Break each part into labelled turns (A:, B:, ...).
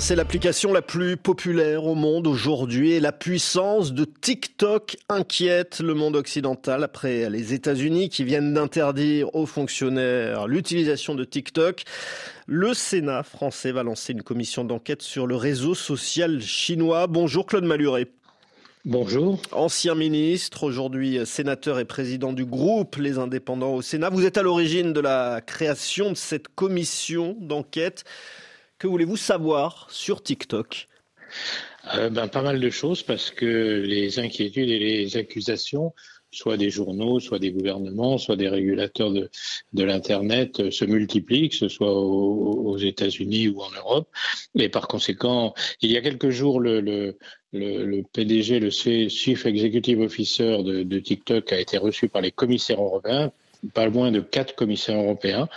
A: C'est l'application la plus populaire au monde aujourd'hui et la puissance de TikTok inquiète le monde occidental après les États-Unis qui viennent d'interdire aux fonctionnaires l'utilisation de TikTok. Le Sénat français va lancer une commission d'enquête sur le réseau social chinois. Bonjour Claude Maluret.
B: Bonjour.
A: Ancien ministre, aujourd'hui sénateur et président du groupe Les Indépendants au Sénat. Vous êtes à l'origine de la création de cette commission d'enquête. Que voulez-vous savoir sur TikTok?
B: Euh, ben, Pas mal de choses parce que les inquiétudes et les accusations soit des journaux, soit des gouvernements, soit des régulateurs de, l'Internet euh, se multiplient, que ce soit aux, États-Unis ou en Europe. Et par conséquent, il y a quelques jours, le, le, le, PDG, le Chief Executive Officer de TikTok a été reçu par les commissaires européens, pas loin de quatre commissaires européens,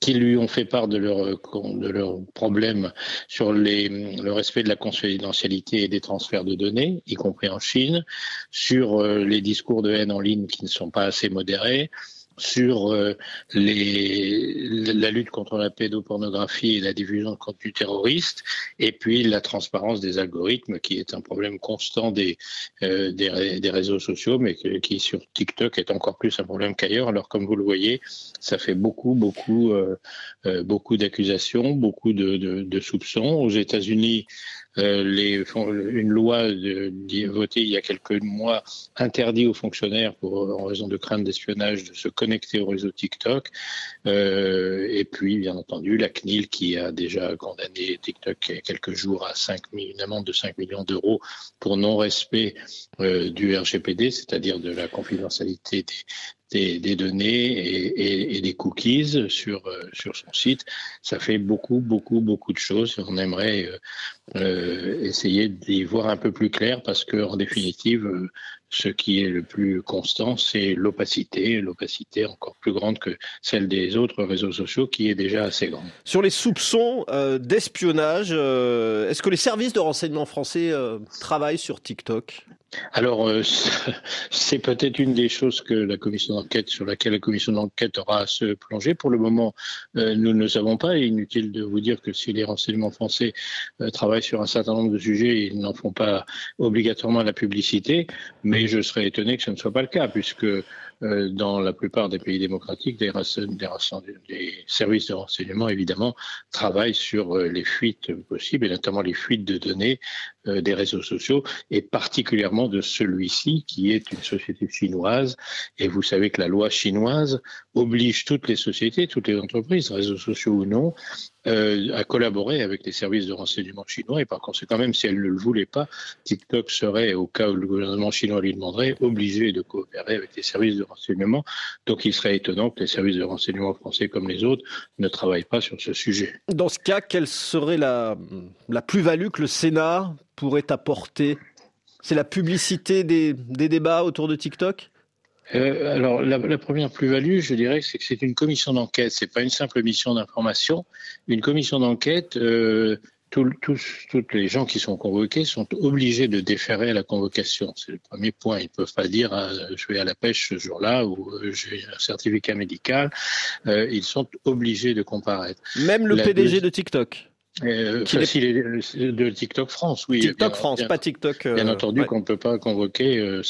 B: qui lui ont fait part de leurs de leurs problèmes sur les, le respect de la confidentialité et des transferts de données, y compris en Chine, sur euh, les discours de haine en ligne qui ne sont pas assez modérés, sur euh, la lutte contre la pédopornographie et la diffusion de contenu terroriste, et puis la transparence des algorithmes, qui est un problème constant des, euh, des, réseaux sociaux, mais qui sur TikTok est encore plus un problème qu'ailleurs. Alors comme vous le voyez, ça fait beaucoup, beaucoup, euh, beaucoup d'accusations, beaucoup de, soupçons. Aux États-Unis, les, une loi de, votée il y a quelques mois interdit aux fonctionnaires, pour, en raison de crainte d'espionnage, de se connecter au réseau TikTok. Euh, et puis, bien entendu, la CNIL qui a déjà condamné TikTok il y a quelques jours à 5, une amende de 5 millions d'euros pour non-respect euh, du RGPD, c'est-à-dire de la confidentialité des, des, des données et, et, et, des cookies sur, euh, sur son site. Ça fait beaucoup, beaucoup, beaucoup de choses. On aimerait euh, euh essayer d'y voir un peu plus clair parce que, en définitive, euh, ce qui est le plus constant, c'est l'opacité, l'opacité encore plus grande que celle des autres réseaux sociaux, qui est déjà assez grande.
A: Sur les soupçons euh, d'espionnage, euh, est-ce que les services de renseignement français euh, travaillent sur TikTok?
B: Alors, c'est peut-être une des choses que la commission d'enquête, sur laquelle la commission d'enquête aura à se plonger. Pour le moment, nous ne savons pas. inutile de vous dire que si les renseignements français travaillent sur un certain nombre de sujets, ils n'en font pas obligatoirement la publicité. Mais je serais étonné que ce ne soit pas le cas, puisque dans la plupart des pays démocratiques, des, des, services de renseignement, évidemment, travaillent sur euh, les fuites possibles, et notamment les fuites de données euh, des réseaux sociaux, et particulièrement de celui-ci, qui est une société chinoise. Et vous savez que la loi chinoise oblige toutes les sociétés, toutes les entreprises, réseaux sociaux ou non, euh, à collaborer avec les services de renseignement chinois et par conséquent, même si elle ne le voulait pas, TikTok serait, au cas où le gouvernement chinois lui demanderait, obligé de coopérer avec les services de renseignement. Donc il serait étonnant que les services de renseignement français comme les autres ne travaillent pas sur ce sujet.
A: Dans ce cas, quelle serait la, la plus-value que le Sénat pourrait apporter? C'est la publicité des, des débats autour de TikTok?
B: Euh, alors, la, la première plus-value, je dirais, c'est que c'est une commission d'enquête. C'est pas une simple mission d'information. Une commission d'enquête, euh, tous, toutes les gens qui sont convoqués sont obligés de déférer à la convocation. C'est le premier point. Ils peuvent pas dire ah, je vais à la pêche ce jour-là ou euh, j'ai un certificat médical. Euh, ils sont obligés de comparaître.
A: Même le PDG de TikTok.
B: Euh, de TikTok France, oui.
A: TikTok France, pas TikTok.
B: Euh, bien entendu qu'on ne peut pas convoquer euh,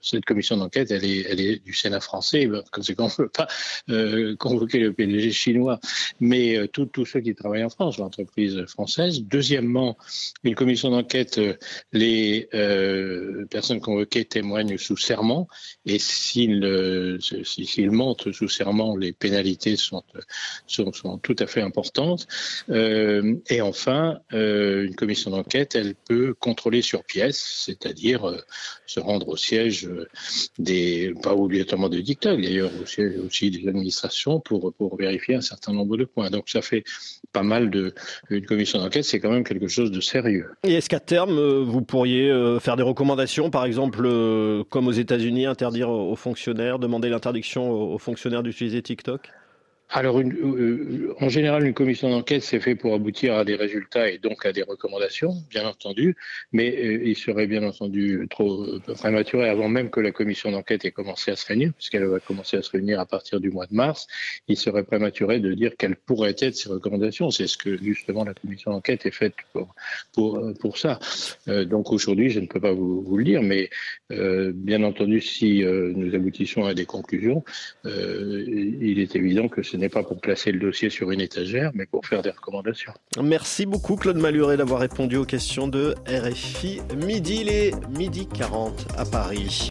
B: cette commission d'enquête, elle est, du Sénat français, comme conséquent, on ne peut pas euh, convoquer le PDG chinois, mais euh, tous ceux qui travaillent en France, l'entreprise française. Deuxièmement, une commission d'enquête, euh, les personnes convoquées témoignent sous serment, et s'ils s'ils mentent sous serment, les pénalités sont, sont tout à fait importantes. et enfin, une commission d'enquête, elle peut contrôler sur pièce, c'est-à-dire se rendre au siège des, pas obligatoirement de TikTok d'ailleurs, aussi, aussi des administrations pour, pour vérifier un certain nombre de points. Donc ça fait pas mal de, une commission d'enquête, c'est quand même quelque chose de sérieux.
A: Et est-ce qu'à terme, euh, vous pourriez euh, faire des recommandations, par exemple, euh, comme aux États-Unis, interdire aux fonctionnaires, demander l'interdiction aux fonctionnaires d'utiliser TikTok?
B: Alors, une, euh, en général, une commission d'enquête, c'est fait pour aboutir à des résultats et donc à des recommandations, bien entendu, mais euh, il serait bien entendu trop euh, prématuré avant même que la commission d'enquête ait commencé à se réunir, puisqu'elle va commencer à se réunir à partir du mois de mars, il serait prématuré de dire quelles pourraient être ces recommandations. C'est ce que justement la commission d'enquête est faite pour, pour, pour ça. donc aujourd'hui, je ne peux pas vous, le dire, mais bien entendu, si nous aboutissons à des conclusions, il est évident que ce n'est pas pour placer le dossier sur une étagère, mais pour faire des recommandations.
A: Merci beaucoup Claude Maluret d'avoir répondu aux questions de RFI. Midi, les midi 40 à Paris.